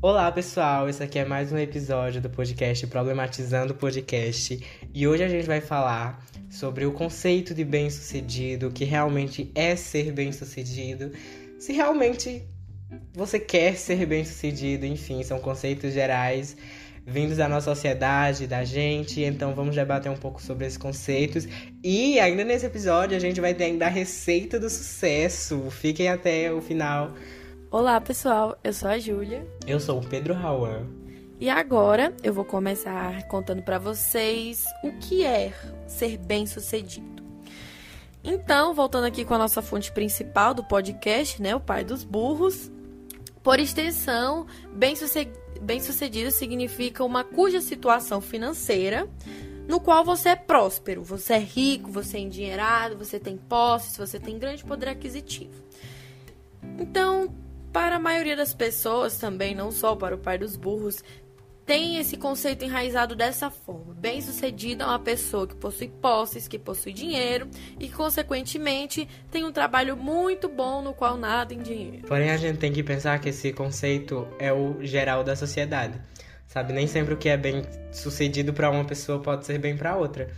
Olá pessoal, esse aqui é mais um episódio do podcast Problematizando o Podcast. E hoje a gente vai falar sobre o conceito de bem-sucedido, o que realmente é ser bem-sucedido, se realmente você quer ser bem-sucedido, enfim, são conceitos gerais vindos da nossa sociedade, da gente, então vamos debater um pouco sobre esses conceitos. E ainda nesse episódio a gente vai ter ainda a receita do sucesso. Fiquem até o final Olá, pessoal. Eu sou a Júlia. Eu sou o Pedro Rauan. E agora eu vou começar contando para vocês o que é ser bem-sucedido. Então, voltando aqui com a nossa fonte principal do podcast, né, o pai dos burros. Por extensão, bem-sucedido significa uma cuja situação financeira no qual você é próspero, você é rico, você é endinheirado, você tem posses, você tem grande poder aquisitivo. Então, para a maioria das pessoas também, não só para o pai dos burros, tem esse conceito enraizado dessa forma. Bem-sucedida é uma pessoa que possui posses, que possui dinheiro e que, consequentemente, tem um trabalho muito bom no qual nada em dinheiro. Porém, a gente tem que pensar que esse conceito é o geral da sociedade. Sabe, nem sempre o que é bem sucedido para uma pessoa pode ser bem para outra.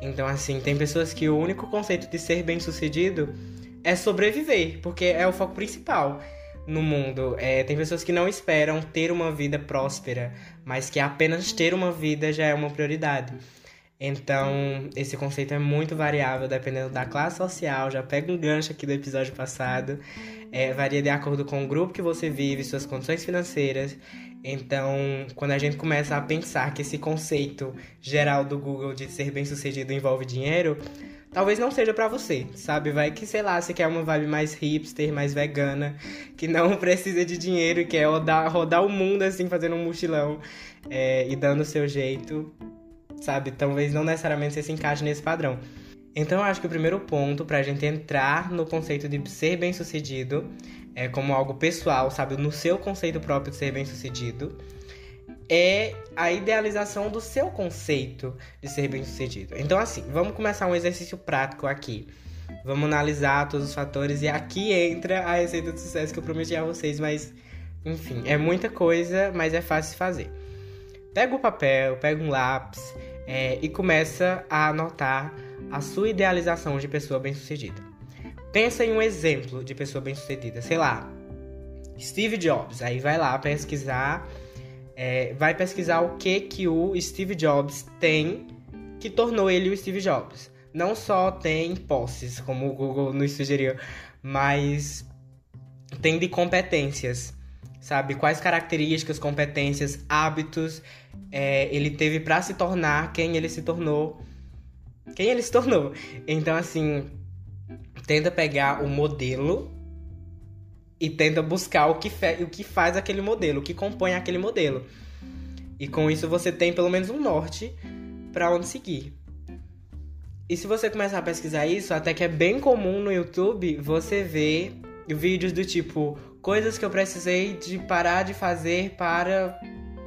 Então, assim, tem pessoas que o único conceito de ser bem sucedido é sobreviver, porque é o foco principal no mundo. É, tem pessoas que não esperam ter uma vida próspera, mas que apenas ter uma vida já é uma prioridade. Então, esse conceito é muito variável dependendo da classe social. Já pega um gancho aqui do episódio passado. É, varia de acordo com o grupo que você vive, suas condições financeiras. Então, quando a gente começa a pensar que esse conceito geral do Google de ser bem sucedido envolve dinheiro, talvez não seja para você, sabe? Vai que, sei lá, você quer uma vibe mais hipster, mais vegana, que não precisa de dinheiro e quer rodar, rodar o mundo assim, fazendo um mochilão é, e dando o seu jeito, sabe? Talvez não necessariamente você se encaixe nesse padrão. Então, eu acho que o primeiro ponto pra gente entrar no conceito de ser bem sucedido é como algo pessoal, sabe? No seu conceito próprio de ser bem sucedido é a idealização do seu conceito de ser bem-sucedido. Então, assim, vamos começar um exercício prático aqui. Vamos analisar todos os fatores e aqui entra a receita do sucesso que eu prometi a vocês, mas enfim, é muita coisa, mas é fácil de fazer. Pega o papel, pega um lápis é, e começa a anotar a sua idealização de pessoa bem-sucedida. Pensa em um exemplo de pessoa bem-sucedida, sei lá, Steve Jobs. Aí vai lá pesquisar é, vai pesquisar o que que o Steve Jobs tem que tornou ele o Steve Jobs. Não só tem posses, como o Google nos sugeriu, mas tem de competências, sabe? Quais características, competências, hábitos é, ele teve para se tornar quem ele se tornou. Quem ele se tornou. Então, assim, tenta pegar o modelo e tenta buscar o que, o que faz aquele modelo, o que compõe aquele modelo. E com isso você tem pelo menos um norte para onde seguir. E se você começar a pesquisar isso, até que é bem comum no YouTube você ver vídeos do tipo coisas que eu precisei de parar de fazer para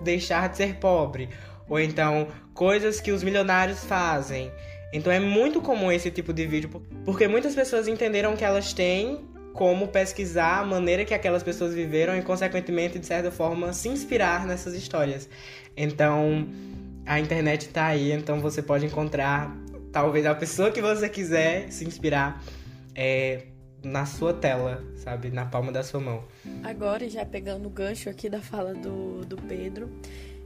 deixar de ser pobre, ou então coisas que os milionários fazem. Então é muito comum esse tipo de vídeo, porque muitas pessoas entenderam que elas têm como pesquisar a maneira que aquelas pessoas viveram e, consequentemente, de certa forma, se inspirar nessas histórias. Então, a internet está aí, então você pode encontrar talvez a pessoa que você quiser se inspirar é, na sua tela, sabe? Na palma da sua mão. Agora, já pegando o gancho aqui da fala do, do Pedro,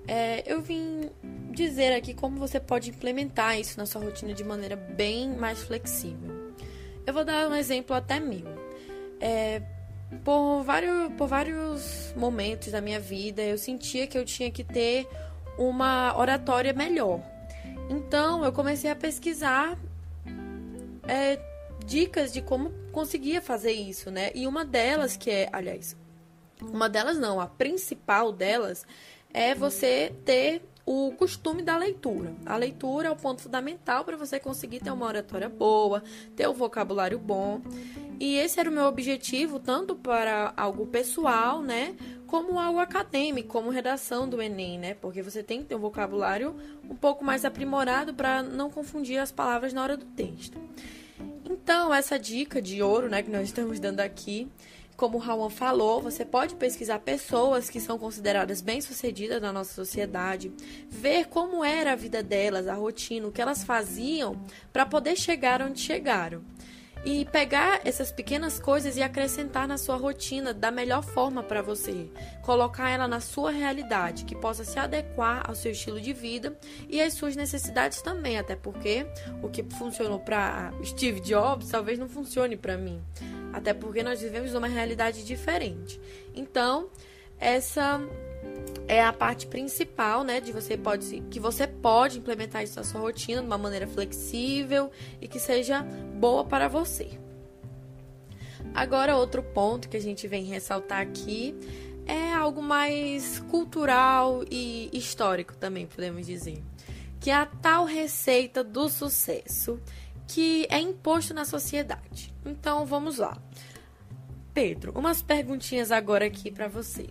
é, eu vim dizer aqui como você pode implementar isso na sua rotina de maneira bem mais flexível. Eu vou dar um exemplo até meu. É, por, vários, por vários momentos da minha vida, eu sentia que eu tinha que ter uma oratória melhor. Então, eu comecei a pesquisar é, dicas de como conseguia fazer isso, né? E uma delas, que é, aliás, uma delas não, a principal delas é você ter o costume da leitura. A leitura é o ponto fundamental para você conseguir ter uma oratória boa, ter um vocabulário bom. E esse era o meu objetivo, tanto para algo pessoal, né, como algo acadêmico, como redação do Enem, né? Porque você tem que ter um vocabulário um pouco mais aprimorado para não confundir as palavras na hora do texto. Então, essa dica de ouro, né, que nós estamos dando aqui, como o Raul falou, você pode pesquisar pessoas que são consideradas bem-sucedidas na nossa sociedade, ver como era a vida delas, a rotina, o que elas faziam para poder chegar onde chegaram. E pegar essas pequenas coisas e acrescentar na sua rotina da melhor forma para você. Colocar ela na sua realidade, que possa se adequar ao seu estilo de vida e às suas necessidades também, até porque o que funcionou para Steve Jobs talvez não funcione para mim até porque nós vivemos numa realidade diferente. Então, essa é a parte principal, né, de você pode que você pode implementar isso na sua rotina de uma maneira flexível e que seja boa para você. Agora outro ponto que a gente vem ressaltar aqui é algo mais cultural e histórico também, podemos dizer, que é a tal receita do sucesso que é imposto na sociedade. Então vamos lá. Pedro, umas perguntinhas agora aqui para você.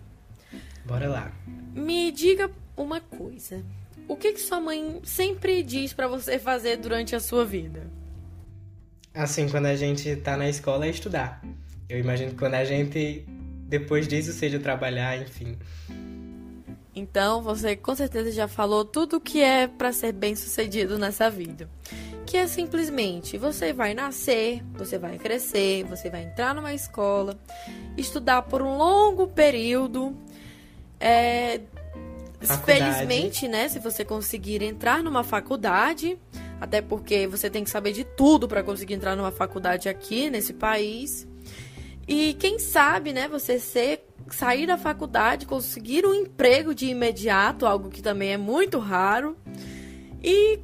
Bora lá. Me diga uma coisa. O que, que sua mãe sempre diz para você fazer durante a sua vida? Assim, quando a gente tá na escola é estudar. Eu imagino que quando a gente depois disso seja trabalhar, enfim. Então, você com certeza já falou tudo o que é para ser bem-sucedido nessa vida que é simplesmente você vai nascer, você vai crescer, você vai entrar numa escola, estudar por um longo período. É, felizmente, né, se você conseguir entrar numa faculdade, até porque você tem que saber de tudo para conseguir entrar numa faculdade aqui nesse país. E quem sabe, né, você ser sair da faculdade, conseguir um emprego de imediato, algo que também é muito raro. E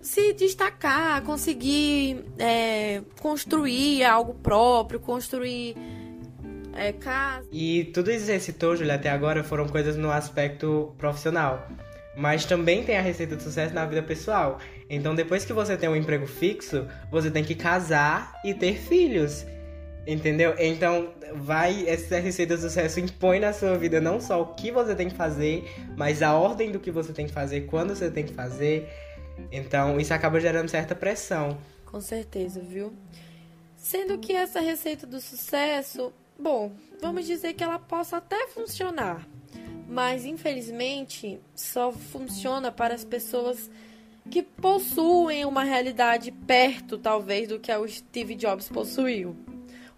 se destacar, conseguir é, construir algo próprio, construir é, casa. E tudo isso que você citou, Julia, até agora foram coisas no aspecto profissional. Mas também tem a receita do sucesso na vida pessoal. Então, depois que você tem um emprego fixo, você tem que casar e ter filhos. Entendeu? Então, vai essa receita do sucesso impõe na sua vida não só o que você tem que fazer, mas a ordem do que você tem que fazer, quando você tem que fazer. Então, isso acaba gerando certa pressão. Com certeza, viu? Sendo que essa receita do sucesso, bom, vamos dizer que ela possa até funcionar, mas infelizmente só funciona para as pessoas que possuem uma realidade perto, talvez, do que o Steve Jobs possuiu.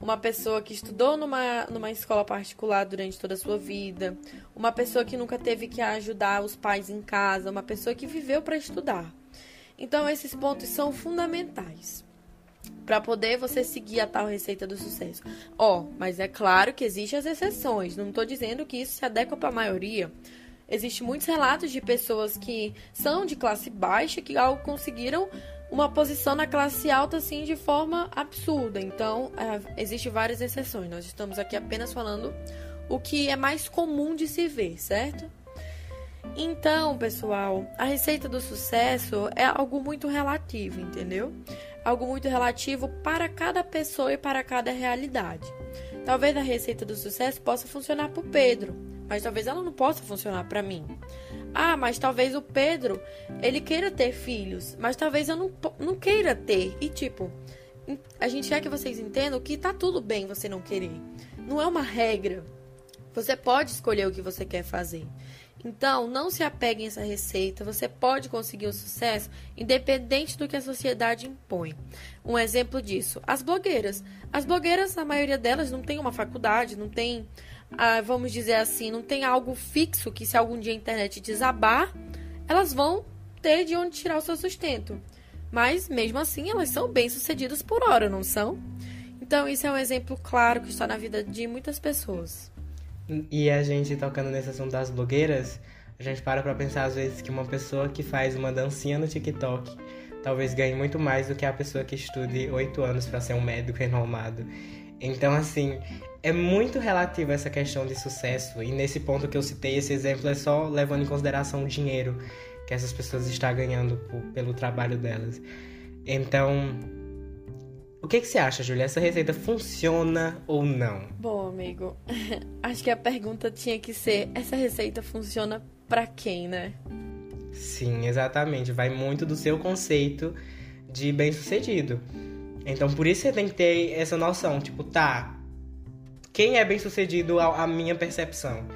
Uma pessoa que estudou numa, numa escola particular durante toda a sua vida, uma pessoa que nunca teve que ajudar os pais em casa, uma pessoa que viveu para estudar. Então, esses pontos são fundamentais para poder você seguir a tal receita do sucesso. Ó, oh, mas é claro que existem as exceções. Não estou dizendo que isso se adequa para a maioria. Existem muitos relatos de pessoas que são de classe baixa que conseguiram uma posição na classe alta assim de forma absurda. Então, é, existem várias exceções. Nós estamos aqui apenas falando o que é mais comum de se ver, certo? Então, pessoal, a receita do sucesso é algo muito relativo, entendeu? Algo muito relativo para cada pessoa e para cada realidade. Talvez a receita do sucesso possa funcionar para o Pedro, mas talvez ela não possa funcionar para mim. Ah, mas talvez o Pedro, ele queira ter filhos, mas talvez eu não, não queira ter. E tipo, a gente quer que vocês entendam que tá tudo bem você não querer. Não é uma regra. Você pode escolher o que você quer fazer. Então, não se apegue a essa receita, você pode conseguir o sucesso independente do que a sociedade impõe. Um exemplo disso, as blogueiras. As blogueiras, a maioria delas não tem uma faculdade, não tem, ah, vamos dizer assim, não tem algo fixo que se algum dia a internet desabar, elas vão ter de onde tirar o seu sustento. Mas, mesmo assim, elas são bem-sucedidas por hora, não são? Então, isso é um exemplo claro que está na vida de muitas pessoas. E a gente tocando nesse assunto das blogueiras, a gente para pra pensar às vezes que uma pessoa que faz uma dancinha no TikTok talvez ganhe muito mais do que a pessoa que estude oito anos para ser um médico renomado. Então, assim, é muito relativo essa questão de sucesso. E nesse ponto que eu citei, esse exemplo é só levando em consideração o dinheiro que essas pessoas estão ganhando pelo trabalho delas. Então, o que, que você acha, Julia? Essa receita funciona ou não? Bom, amigo, acho que a pergunta tinha que ser: essa receita funciona para quem, né? Sim, exatamente. Vai muito do seu conceito de bem-sucedido. Então, por isso você tem que ter essa noção, tipo, tá, quem é bem sucedido a minha percepção.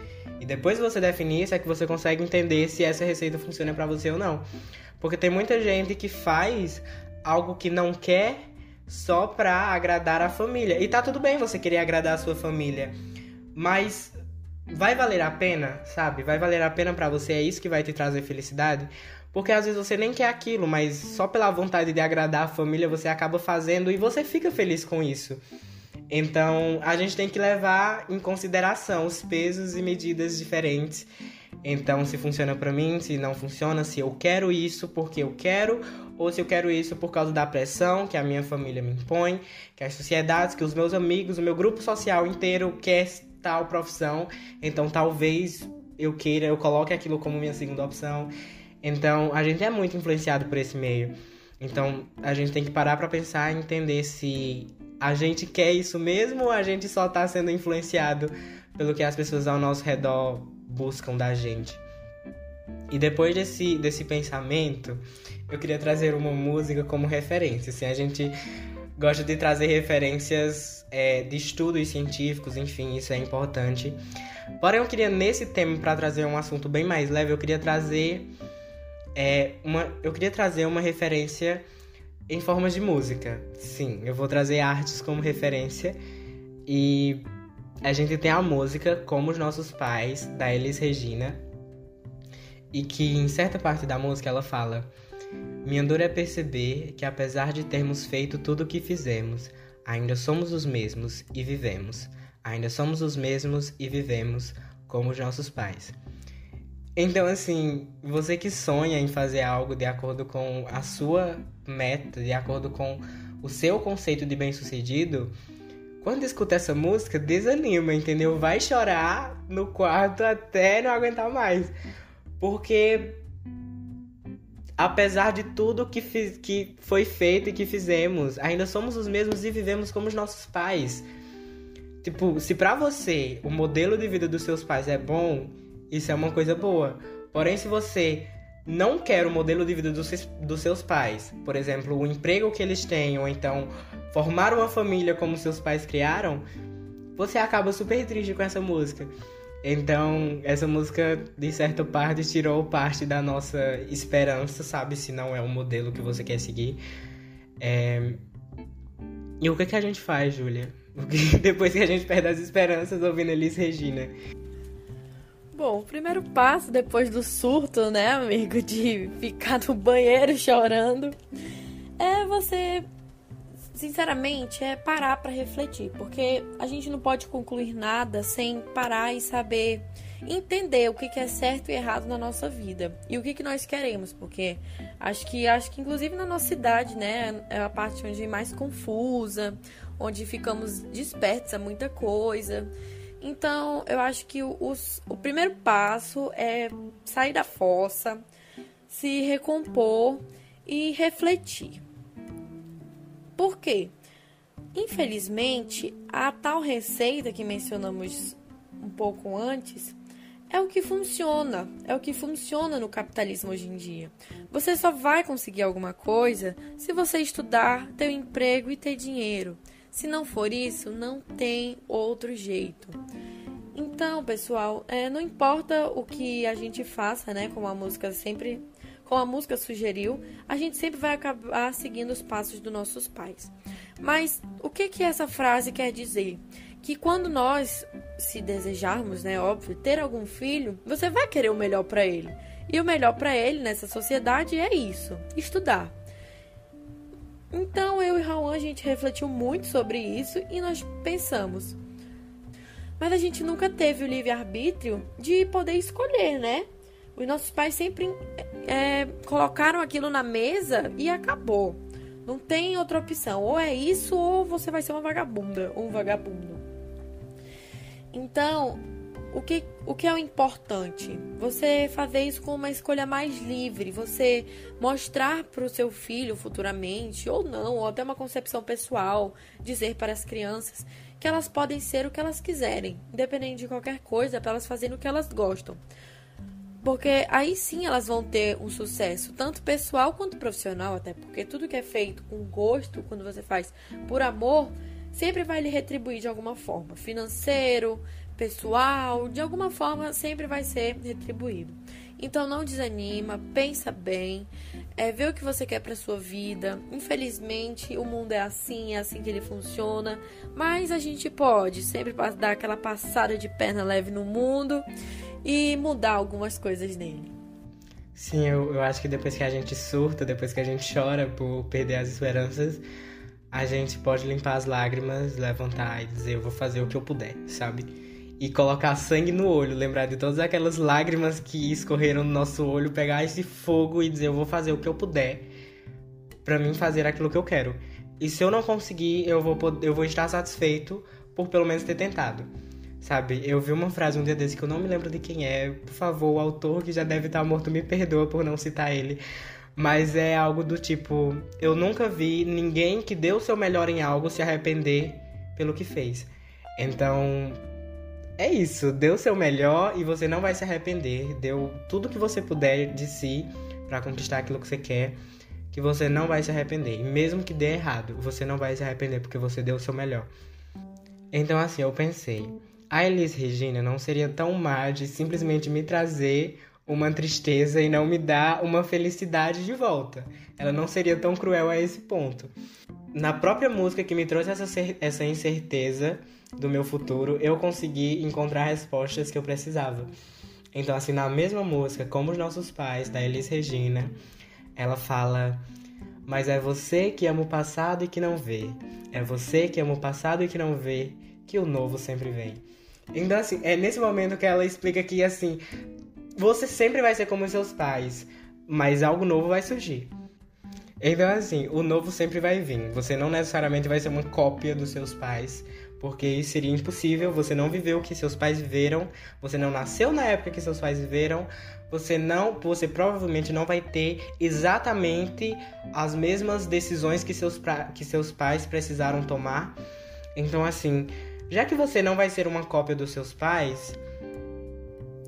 E depois que você definir isso, é que você consegue entender se essa receita funciona para você ou não. Porque tem muita gente que faz algo que não quer só pra agradar a família. E tá tudo bem você querer agradar a sua família. Mas vai valer a pena, sabe? Vai valer a pena para você, é isso que vai te trazer felicidade? Porque às vezes você nem quer aquilo, mas só pela vontade de agradar a família você acaba fazendo e você fica feliz com isso. Então, a gente tem que levar em consideração os pesos e medidas diferentes. Então, se funciona para mim, se não funciona, se eu quero isso porque eu quero ou se eu quero isso por causa da pressão que a minha família me impõe, que as sociedades, que os meus amigos, o meu grupo social inteiro quer tal profissão, então talvez eu queira, eu coloque aquilo como minha segunda opção. Então, a gente é muito influenciado por esse meio. Então, a gente tem que parar para pensar e entender se a gente quer isso mesmo ou a gente só tá sendo influenciado pelo que as pessoas ao nosso redor buscam da gente. E depois desse, desse pensamento, eu queria trazer uma música como referência. Assim, a gente gosta de trazer referências é, de estudos científicos, enfim, isso é importante. Porém, eu queria nesse tema para trazer um assunto bem mais leve, eu queria trazer é, uma, eu queria trazer uma referência em forma de música. Sim, eu vou trazer artes como referência e a gente tem a música Como os Nossos Pais, da Elis Regina, e que em certa parte da música ela fala: Minha dor é perceber que apesar de termos feito tudo o que fizemos, ainda somos os mesmos e vivemos. Ainda somos os mesmos e vivemos como os nossos pais. Então, assim, você que sonha em fazer algo de acordo com a sua meta, de acordo com o seu conceito de bem-sucedido, quando escuta essa música, desanima, entendeu? Vai chorar no quarto até não aguentar mais. Porque apesar de tudo que, fiz, que foi feito e que fizemos, ainda somos os mesmos e vivemos como os nossos pais. Tipo, se pra você o modelo de vida dos seus pais é bom, isso é uma coisa boa. Porém, se você não quer o modelo de vida dos, seus pais, por exemplo, o emprego que eles têm, ou então formar uma família como seus pais criaram, você acaba super triste com essa música. Então, essa música, de certa parte, tirou parte da nossa esperança, sabe? Se não é o modelo que você quer seguir. É... E o que, que a gente faz, Júlia? Depois que a gente perde as esperanças ouvindo Elis Regina. Bom, o primeiro passo depois do surto, né, amigo, de ficar no banheiro chorando, é você, sinceramente, é parar para refletir, porque a gente não pode concluir nada sem parar e saber entender o que é certo e errado na nossa vida e o que, nós queremos, porque acho que acho que inclusive na nossa cidade, né, é a parte onde é mais confusa, onde ficamos despertos a muita coisa. Então, eu acho que o primeiro passo é sair da fossa, se recompor e refletir. Por quê? Infelizmente, a tal receita que mencionamos um pouco antes é o que funciona, é o que funciona no capitalismo hoje em dia. Você só vai conseguir alguma coisa se você estudar, ter um emprego e ter dinheiro. Se não for isso, não tem outro jeito. Então, pessoal, é, não importa o que a gente faça, né? Como a música sempre, como a música sugeriu, a gente sempre vai acabar seguindo os passos dos nossos pais. Mas o que que essa frase quer dizer? Que quando nós, se desejarmos, né, óbvio, ter algum filho, você vai querer o melhor para ele. E o melhor para ele nessa sociedade é isso: estudar. Então eu e Raul a gente refletiu muito sobre isso e nós pensamos. Mas a gente nunca teve o livre-arbítrio de poder escolher, né? Os nossos pais sempre é, colocaram aquilo na mesa e acabou. Não tem outra opção. Ou é isso, ou você vai ser uma vagabunda ou um vagabundo. Então, o que, o que é o importante? Você fazer isso com uma escolha mais livre, você mostrar para o seu filho futuramente, ou não, ou até uma concepção pessoal, dizer para as crianças que elas podem ser o que elas quiserem, independente de qualquer coisa, para elas fazerem o que elas gostam. Porque aí sim elas vão ter um sucesso, tanto pessoal quanto profissional, até porque tudo que é feito com gosto, quando você faz por amor, sempre vai lhe retribuir de alguma forma, financeiro, pessoal, de alguma forma sempre vai ser retribuído. Então não desanima, pensa bem, é, vê o que você quer para sua vida. Infelizmente o mundo é assim, é assim que ele funciona, mas a gente pode sempre dar aquela passada de perna leve no mundo e mudar algumas coisas nele. Sim, eu, eu acho que depois que a gente surta, depois que a gente chora por perder as esperanças, a gente pode limpar as lágrimas, levantar e dizer eu vou fazer o que eu puder, sabe? E colocar sangue no olho, lembrar de todas aquelas lágrimas que escorreram no nosso olho, pegar esse fogo e dizer eu vou fazer o que eu puder para mim fazer aquilo que eu quero. E se eu não conseguir, eu vou eu vou estar satisfeito por pelo menos ter tentado. Sabe? Eu vi uma frase um dia desse que eu não me lembro de quem é. Por favor, o autor que já deve estar morto me perdoa por não citar ele. Mas é algo do tipo, eu nunca vi ninguém que deu o seu melhor em algo se arrepender pelo que fez. Então, é isso, deu o seu melhor e você não vai se arrepender. Deu tudo que você puder de si para conquistar aquilo que você quer, que você não vai se arrepender. E mesmo que dê errado, você não vai se arrepender porque você deu o seu melhor. Então assim, eu pensei, a Elis Regina não seria tão má de simplesmente me trazer uma tristeza e não me dar uma felicidade de volta. Ela não seria tão cruel a esse ponto. Na própria música que me trouxe essa, essa incerteza, do meu futuro, eu consegui encontrar respostas que eu precisava. Então, assim, na mesma música, como os nossos pais, da Elis Regina, ela fala: Mas é você que ama o passado e que não vê. É você que ama o passado e que não vê, que o novo sempre vem. Então, assim, é nesse momento que ela explica que, assim, você sempre vai ser como os seus pais, mas algo novo vai surgir. Então, assim, o novo sempre vai vir. Você não necessariamente vai ser uma cópia dos seus pais, porque isso seria impossível. Você não viveu o que seus pais viveram, você não nasceu na época que seus pais viveram, você não, você provavelmente não vai ter exatamente as mesmas decisões que seus, que seus pais precisaram tomar. Então, assim, já que você não vai ser uma cópia dos seus pais,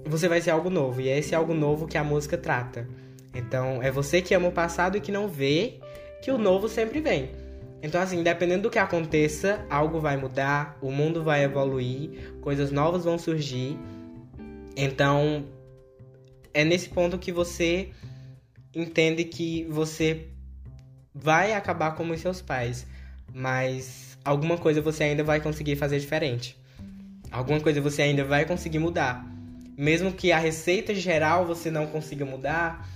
você vai ser algo novo. E é esse algo novo que a música trata. Então, é você que ama o passado e que não vê que o novo sempre vem. Então, assim, dependendo do que aconteça, algo vai mudar, o mundo vai evoluir, coisas novas vão surgir. Então, é nesse ponto que você entende que você vai acabar como os seus pais, mas alguma coisa você ainda vai conseguir fazer diferente. Alguma coisa você ainda vai conseguir mudar. Mesmo que a receita geral você não consiga mudar,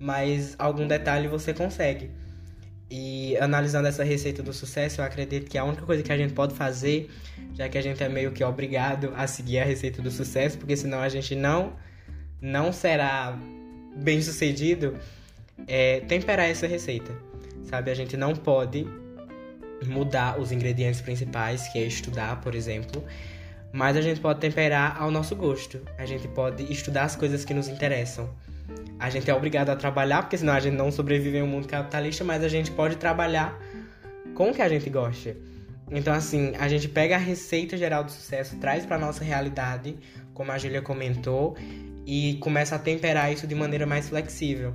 mas algum detalhe você consegue. E analisando essa receita do sucesso, eu acredito que a única coisa que a gente pode fazer, já que a gente é meio que obrigado a seguir a receita do sucesso, porque senão a gente não não será bem sucedido, é temperar essa receita. Sabe, a gente não pode mudar os ingredientes principais, que é estudar, por exemplo, mas a gente pode temperar ao nosso gosto. A gente pode estudar as coisas que nos interessam a gente é obrigado a trabalhar, porque senão a gente não sobrevive em um mundo capitalista, mas a gente pode trabalhar com o que a gente gosta. Então, assim, a gente pega a receita geral do sucesso, traz para nossa realidade, como a Julia comentou, e começa a temperar isso de maneira mais flexível.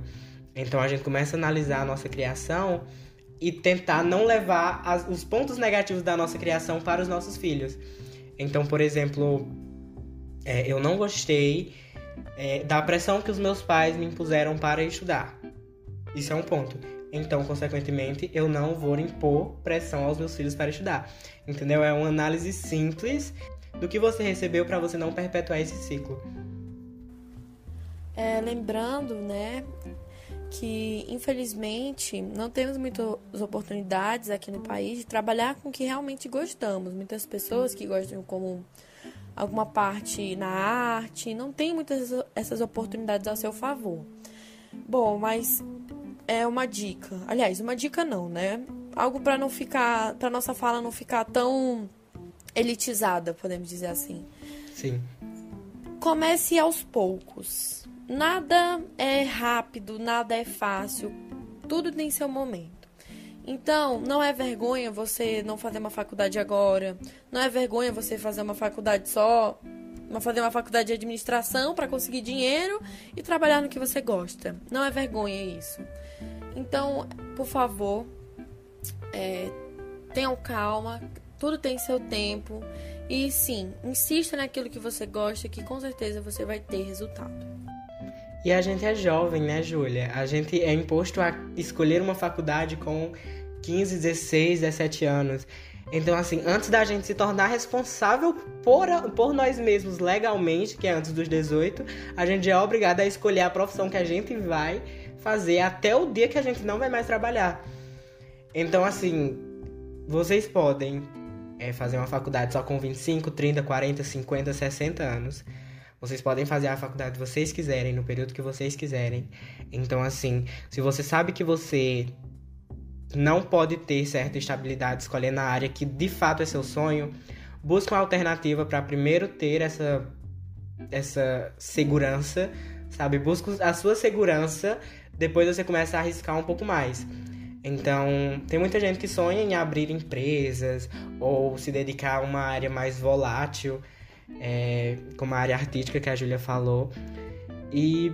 Então, a gente começa a analisar a nossa criação e tentar não levar as, os pontos negativos da nossa criação para os nossos filhos. Então, por exemplo, é, eu não gostei é, da pressão que os meus pais me impuseram para estudar. Isso é um ponto. Então, consequentemente, eu não vou impor pressão aos meus filhos para estudar. Entendeu? É uma análise simples do que você recebeu para você não perpetuar esse ciclo. É, lembrando, né, que infelizmente não temos muitas oportunidades aqui no país de trabalhar com o que realmente gostamos. Muitas pessoas que gostam como alguma parte na arte, não tem muitas essas oportunidades a seu favor. Bom, mas é uma dica. Aliás, uma dica não, né? Algo para não ficar, para nossa fala não ficar tão elitizada, podemos dizer assim. Sim. Comece aos poucos. Nada é rápido, nada é fácil. Tudo tem seu momento. Então, não é vergonha você não fazer uma faculdade agora. Não é vergonha você fazer uma faculdade só, fazer uma faculdade de administração para conseguir dinheiro e trabalhar no que você gosta. Não é vergonha isso. Então, por favor, é, tenham calma, Tudo tem seu tempo. E sim, insista naquilo que você gosta, que com certeza você vai ter resultado. E a gente é jovem, né, Júlia? A gente é imposto a escolher uma faculdade com 15, 16, 17 anos. Então, assim, antes da gente se tornar responsável por, por nós mesmos legalmente, que é antes dos 18, a gente é obrigado a escolher a profissão que a gente vai fazer até o dia que a gente não vai mais trabalhar. Então, assim, vocês podem é, fazer uma faculdade só com 25, 30, 40, 50, 60 anos. Vocês podem fazer a faculdade que vocês quiserem, no período que vocês quiserem. Então, assim, se você sabe que você não pode ter certa estabilidade escolhendo a área que de fato é seu sonho, busque uma alternativa para primeiro ter essa, essa segurança, sabe? Busque a sua segurança, depois você começa a arriscar um pouco mais. Então, tem muita gente que sonha em abrir empresas ou se dedicar a uma área mais volátil, é, como a área artística que a Júlia falou. E,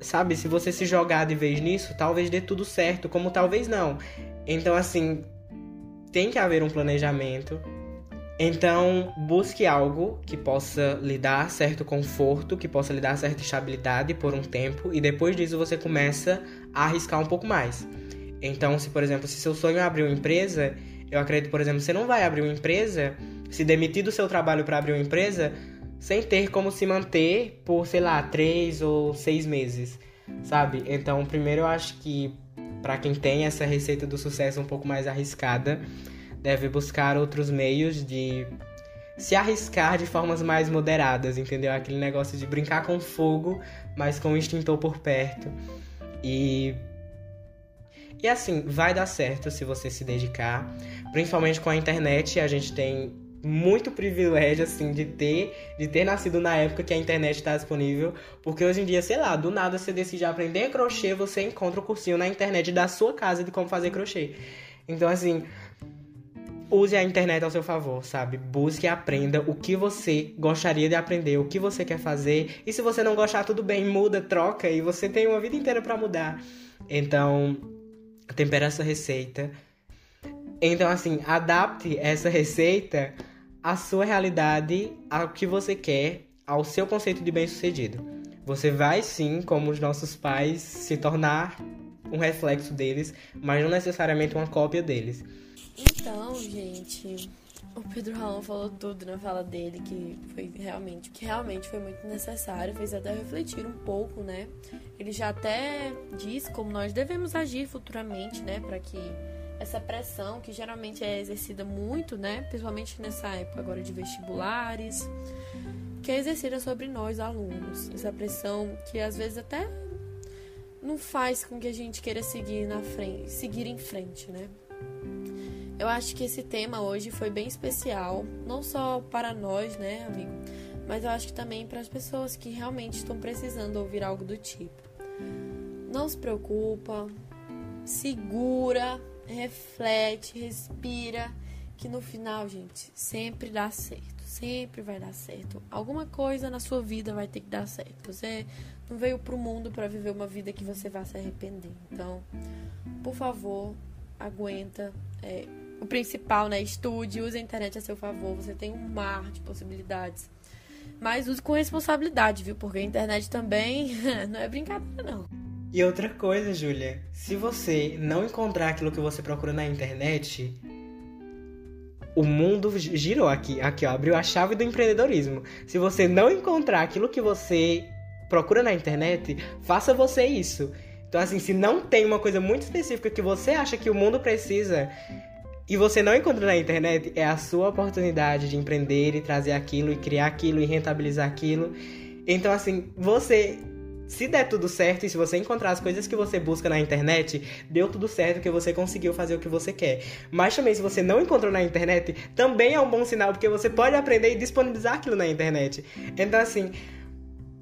sabe, se você se jogar de vez nisso, talvez dê tudo certo, como talvez não. Então, assim, tem que haver um planejamento. Então, busque algo que possa lhe dar certo conforto, que possa lhe dar certa estabilidade por um tempo, e depois disso você começa a arriscar um pouco mais. Então, se por exemplo, se seu sonho é abrir uma empresa, eu acredito, por exemplo, você não vai abrir uma empresa, se demitir do seu trabalho para abrir uma empresa, sem ter como se manter por, sei lá, três ou seis meses, sabe? Então, primeiro eu acho que para quem tem essa receita do sucesso um pouco mais arriscada, deve buscar outros meios de se arriscar de formas mais moderadas, entendeu? Aquele negócio de brincar com fogo, mas com o extintor por perto. E e assim, vai dar certo se você se dedicar. Principalmente com a internet, a gente tem muito privilégio assim de ter de ter nascido na época que a internet está disponível, porque hoje em dia, sei lá, do nada você decide aprender crochê, você encontra o cursinho na internet da sua casa de como fazer crochê. Então assim, use a internet ao seu favor, sabe? Busque e aprenda o que você gostaria de aprender, o que você quer fazer. E se você não gostar, tudo bem, muda, troca e você tem uma vida inteira para mudar. Então, tempera essa receita. Então, assim, adapte essa receita à sua realidade, ao que você quer, ao seu conceito de bem-sucedido. Você vai sim, como os nossos pais, se tornar um reflexo deles, mas não necessariamente uma cópia deles. Então, gente, o Pedro Raul falou tudo na fala dele que foi realmente, que realmente foi muito necessário, fez até refletir um pouco, né? Ele já até diz como nós devemos agir futuramente, né, para que essa pressão que geralmente é exercida muito, né, principalmente nessa época agora de vestibulares, que é exercida sobre nós alunos. Essa pressão que às vezes até não faz com que a gente queira seguir na frente, seguir em frente, né? Eu acho que esse tema hoje foi bem especial, não só para nós, né, amigo, mas eu acho que também para as pessoas que realmente estão precisando ouvir algo do tipo. Não se preocupa, segura, reflete, respira, que no final, gente, sempre dá certo, sempre vai dar certo. Alguma coisa na sua vida vai ter que dar certo. Você não veio pro mundo para viver uma vida que você vai se arrepender. Então, por favor, aguenta. É, o principal, né? Estude, use a internet a seu favor. Você tem um mar de possibilidades. Mas use com responsabilidade, viu? Porque a internet também não é brincadeira, não. E outra coisa, Júlia, se você não encontrar aquilo que você procura na internet, o mundo girou aqui, aqui ó, abriu a chave do empreendedorismo. Se você não encontrar aquilo que você procura na internet, faça você isso. Então assim, se não tem uma coisa muito específica que você acha que o mundo precisa, e você não encontra na internet, é a sua oportunidade de empreender e trazer aquilo e criar aquilo e rentabilizar aquilo. Então, assim, você. Se der tudo certo e se você encontrar as coisas que você busca na internet, deu tudo certo que você conseguiu fazer o que você quer. Mas também, se você não encontrou na internet, também é um bom sinal, porque você pode aprender e disponibilizar aquilo na internet. Então, assim,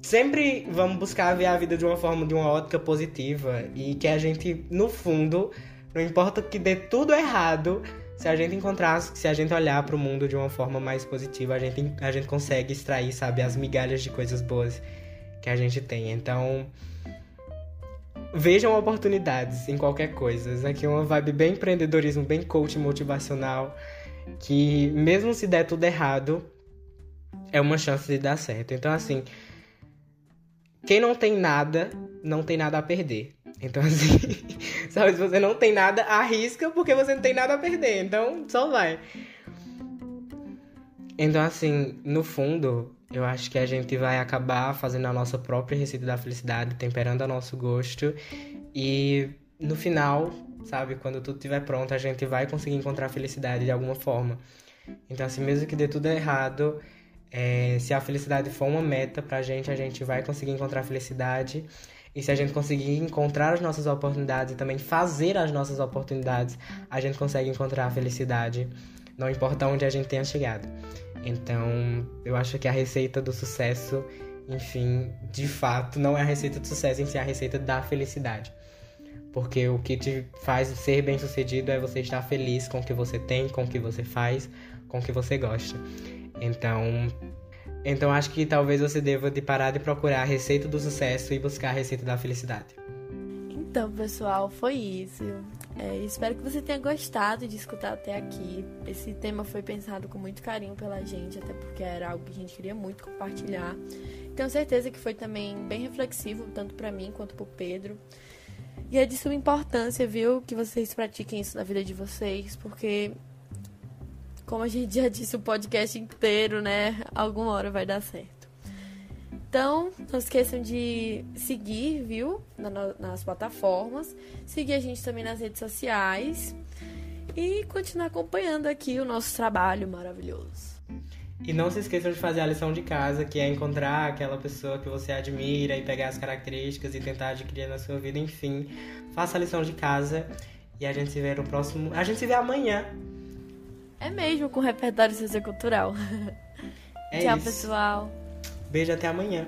sempre vamos buscar ver a vida de uma forma, de uma ótica positiva e que a gente, no fundo, não importa que dê tudo errado, se a gente encontrar, se a gente olhar para o mundo de uma forma mais positiva, a gente, a gente consegue extrair, sabe, as migalhas de coisas boas que a gente tem. Então, vejam oportunidades em qualquer coisa. Isso aqui é uma vibe bem empreendedorismo, bem coach motivacional. que mesmo se der tudo errado, é uma chance de dar certo. Então, assim, quem não tem nada, não tem nada a perder. Então, assim, sabe, se você não tem nada, arrisca porque você não tem nada a perder. Então, só vai. Então, assim, no fundo, eu acho que a gente vai acabar fazendo a nossa própria receita da felicidade, temperando o nosso gosto. E no final, sabe, quando tudo estiver pronto, a gente vai conseguir encontrar felicidade de alguma forma. Então, assim, mesmo que dê tudo errado, é, se a felicidade for uma meta pra gente, a gente vai conseguir encontrar felicidade. E se a gente conseguir encontrar as nossas oportunidades e também fazer as nossas oportunidades, a gente consegue encontrar a felicidade, não importa onde a gente tenha chegado. Então, eu acho que a receita do sucesso, enfim, de fato, não é a receita do sucesso em si, é a receita da felicidade. Porque o que te faz ser bem sucedido é você estar feliz com o que você tem, com o que você faz, com o que você gosta. Então, então acho que talvez você deva de parar de procurar a receita do sucesso e buscar a receita da felicidade. Então, pessoal, foi isso. É, espero que você tenha gostado de escutar até aqui. Esse tema foi pensado com muito carinho pela gente, até porque era algo que a gente queria muito compartilhar. Tenho certeza que foi também bem reflexivo, tanto para mim quanto para o Pedro. E é de suma importância, viu, que vocês pratiquem isso na vida de vocês, porque, como a gente já disse o podcast inteiro, né, alguma hora vai dar certo. Então, não esqueçam de seguir, viu, nas plataformas, seguir a gente também nas redes sociais e continuar acompanhando aqui o nosso trabalho maravilhoso. E não se esqueçam de fazer a lição de casa, que é encontrar aquela pessoa que você admira e pegar as características e tentar adquirir na sua vida. Enfim, faça a lição de casa e a gente se vê no próximo. A gente se vê amanhã. É mesmo, com repertório sociocultural. É Tchau, isso. pessoal. Beijo até amanhã.